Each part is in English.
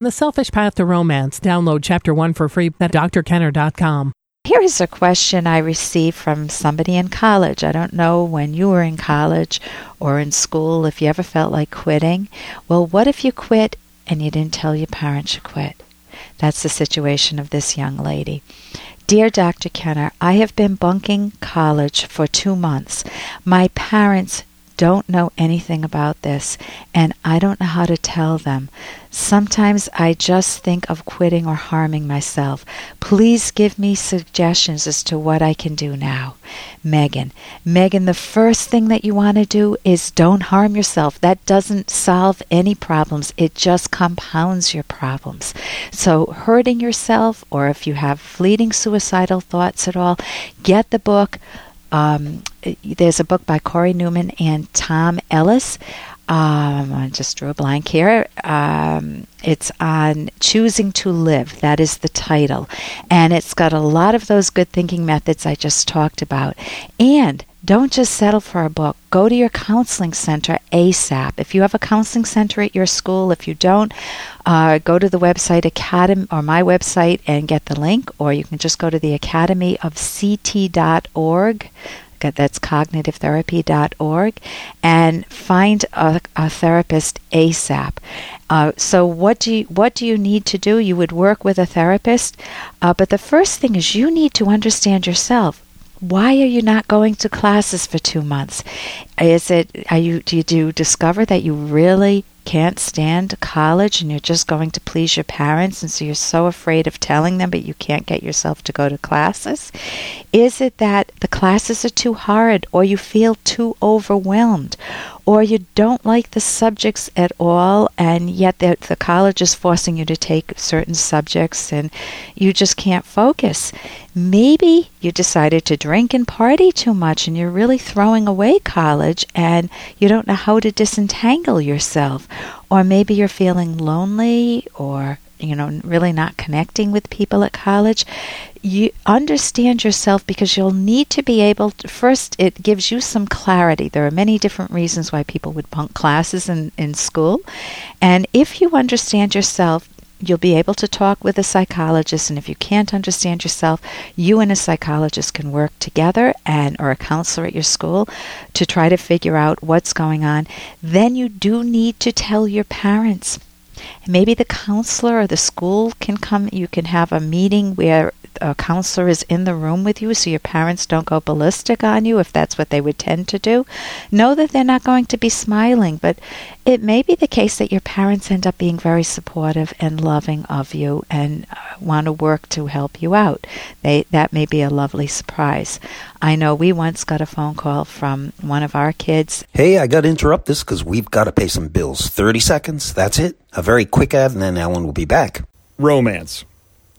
The Selfish Path to Romance. Download Chapter 1 for free at drkenner.com. Here is a question I received from somebody in college. I don't know when you were in college or in school if you ever felt like quitting. Well, what if you quit and you didn't tell your parents you quit? That's the situation of this young lady. Dear Dr. Kenner, I have been bunking college for two months. My parents don't know anything about this, and I don't know how to tell them. Sometimes I just think of quitting or harming myself. Please give me suggestions as to what I can do now. Megan. Megan, the first thing that you want to do is don't harm yourself. That doesn't solve any problems, it just compounds your problems. So, hurting yourself, or if you have fleeting suicidal thoughts at all, get the book um, there's a book by Cory Newman and Tom Ellis. Um, I just drew a blank here. Um, it's on Choosing to Live. That is the title. And it's got a lot of those good thinking methods I just talked about. And don't just settle for a book. Go to your counseling center ASAP. If you have a counseling center at your school, if you don't, uh, go to the website Academy or my website and get the link, or you can just go to the Academy of CT.org that's cognitivetherapy.org, and find a, a therapist ASAP. Uh, so what do you what do you need to do? You would work with a therapist, uh, but the first thing is you need to understand yourself. Why are you not going to classes for two months? Is it are you do you, do discover that you really can't stand college and you're just going to please your parents and so you're so afraid of telling them but you can't get yourself to go to classes? Is it that the classes are too hard or you feel too overwhelmed or you don't like the subjects at all and yet the, the college is forcing you to take certain subjects and you just can't focus? Maybe you decided to drink and party too much and you're really throwing away college and you don't know how to disentangle yourself or maybe you're feeling lonely or you know really not connecting with people at college. You understand yourself because you'll need to be able to first it gives you some clarity. There are many different reasons why people would bunk classes in, in school. And if you understand yourself you'll be able to talk with a psychologist. And if you can't understand yourself you and a psychologist can work together and or a counselor at your school to try to figure out what's going on. Then you do need to tell your parents maybe the counselor or the school can come you can have a meeting where a counselor is in the room with you so your parents don't go ballistic on you if that's what they would tend to do. Know that they're not going to be smiling, but it may be the case that your parents end up being very supportive and loving of you and uh, want to work to help you out. They, that may be a lovely surprise. I know we once got a phone call from one of our kids. Hey, I got to interrupt this because we've got to pay some bills. 30 seconds, that's it. A very quick ad, and then Ellen will be back. Romance.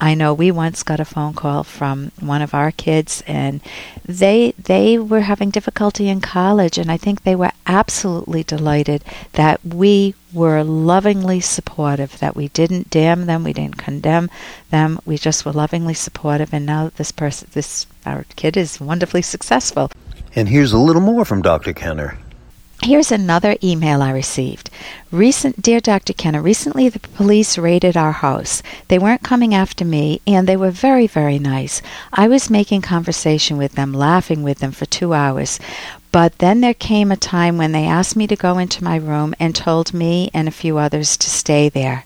I know we once got a phone call from one of our kids and they they were having difficulty in college and I think they were absolutely delighted that we were lovingly supportive that we didn't damn them we didn't condemn them we just were lovingly supportive and now this person this our kid is wonderfully successful. And here's a little more from Dr. Kenner. Here's another email I received. Recent, dear Dr. Kenner, recently the police raided our house. They weren't coming after me, and they were very, very nice. I was making conversation with them, laughing with them for two hours. But then there came a time when they asked me to go into my room and told me and a few others to stay there.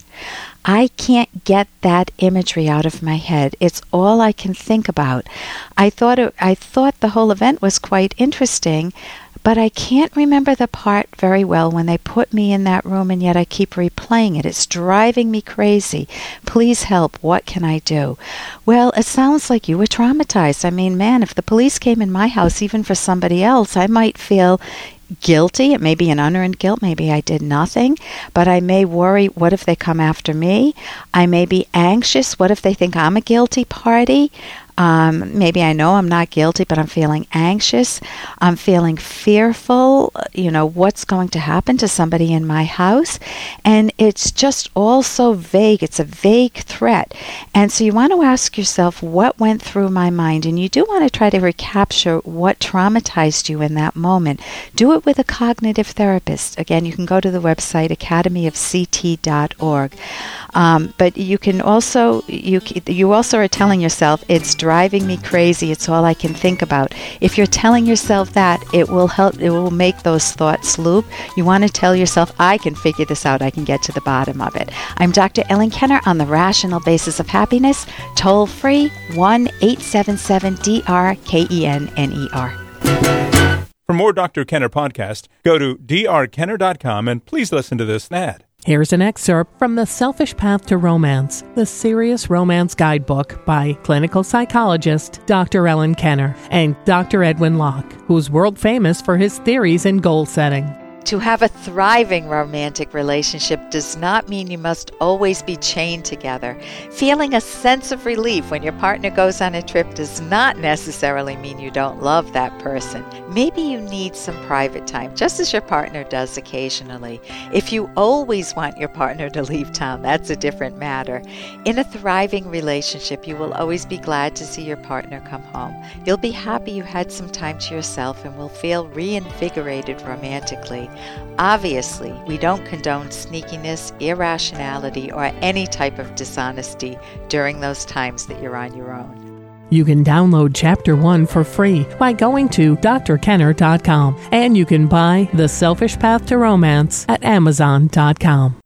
I can't get that imagery out of my head. It's all I can think about. I thought it, I thought the whole event was quite interesting, but I can't remember the part very well when they put me in that room, and yet I keep replaying it. It's driving me crazy. Please help. What can I do? Well, it sounds like you were traumatized. I mean, man, if the police came in my house, even for somebody else, I might feel guilty. It may be an unearned guilt. Maybe I did nothing, but I may worry what if they come after me? I may be anxious. What if they think I'm a guilty party? Um, maybe I know I'm not guilty, but I'm feeling anxious. I'm feeling fearful. You know, what's going to happen to somebody in my house? And it's just all so vague. It's a vague threat. And so you want to ask yourself, what went through my mind? And you do want to try to recapture what traumatized you in that moment. Do it with a cognitive therapist. Again, you can go to the website academyofct.org. Um, but you can also you you also are telling yourself it's driving me crazy. It's all I can think about. If you're telling yourself that, it will help. It will make those thoughts loop. You want to tell yourself, I can figure this out. I can get to the bottom of it. I'm Dr. Ellen Kenner on the Rational Basis of Happiness. Toll free one eight seven seven D R K E N N E R. For more Dr. Kenner podcast, go to drkenner.com and please listen to this ad. Here's an excerpt from The Selfish Path to Romance, the Serious Romance Guidebook by clinical psychologist Dr. Ellen Kenner and Dr. Edwin Locke, who's world famous for his theories in goal setting. To have a thriving romantic relationship does not mean you must always be chained together. Feeling a sense of relief when your partner goes on a trip does not necessarily mean you don't love that person. Maybe you need some private time, just as your partner does occasionally. If you always want your partner to leave town, that's a different matter. In a thriving relationship, you will always be glad to see your partner come home. You'll be happy you had some time to yourself and will feel reinvigorated romantically. Obviously, we don't condone sneakiness, irrationality, or any type of dishonesty during those times that you're on your own. You can download Chapter 1 for free by going to drkenner.com, and you can buy The Selfish Path to Romance at amazon.com.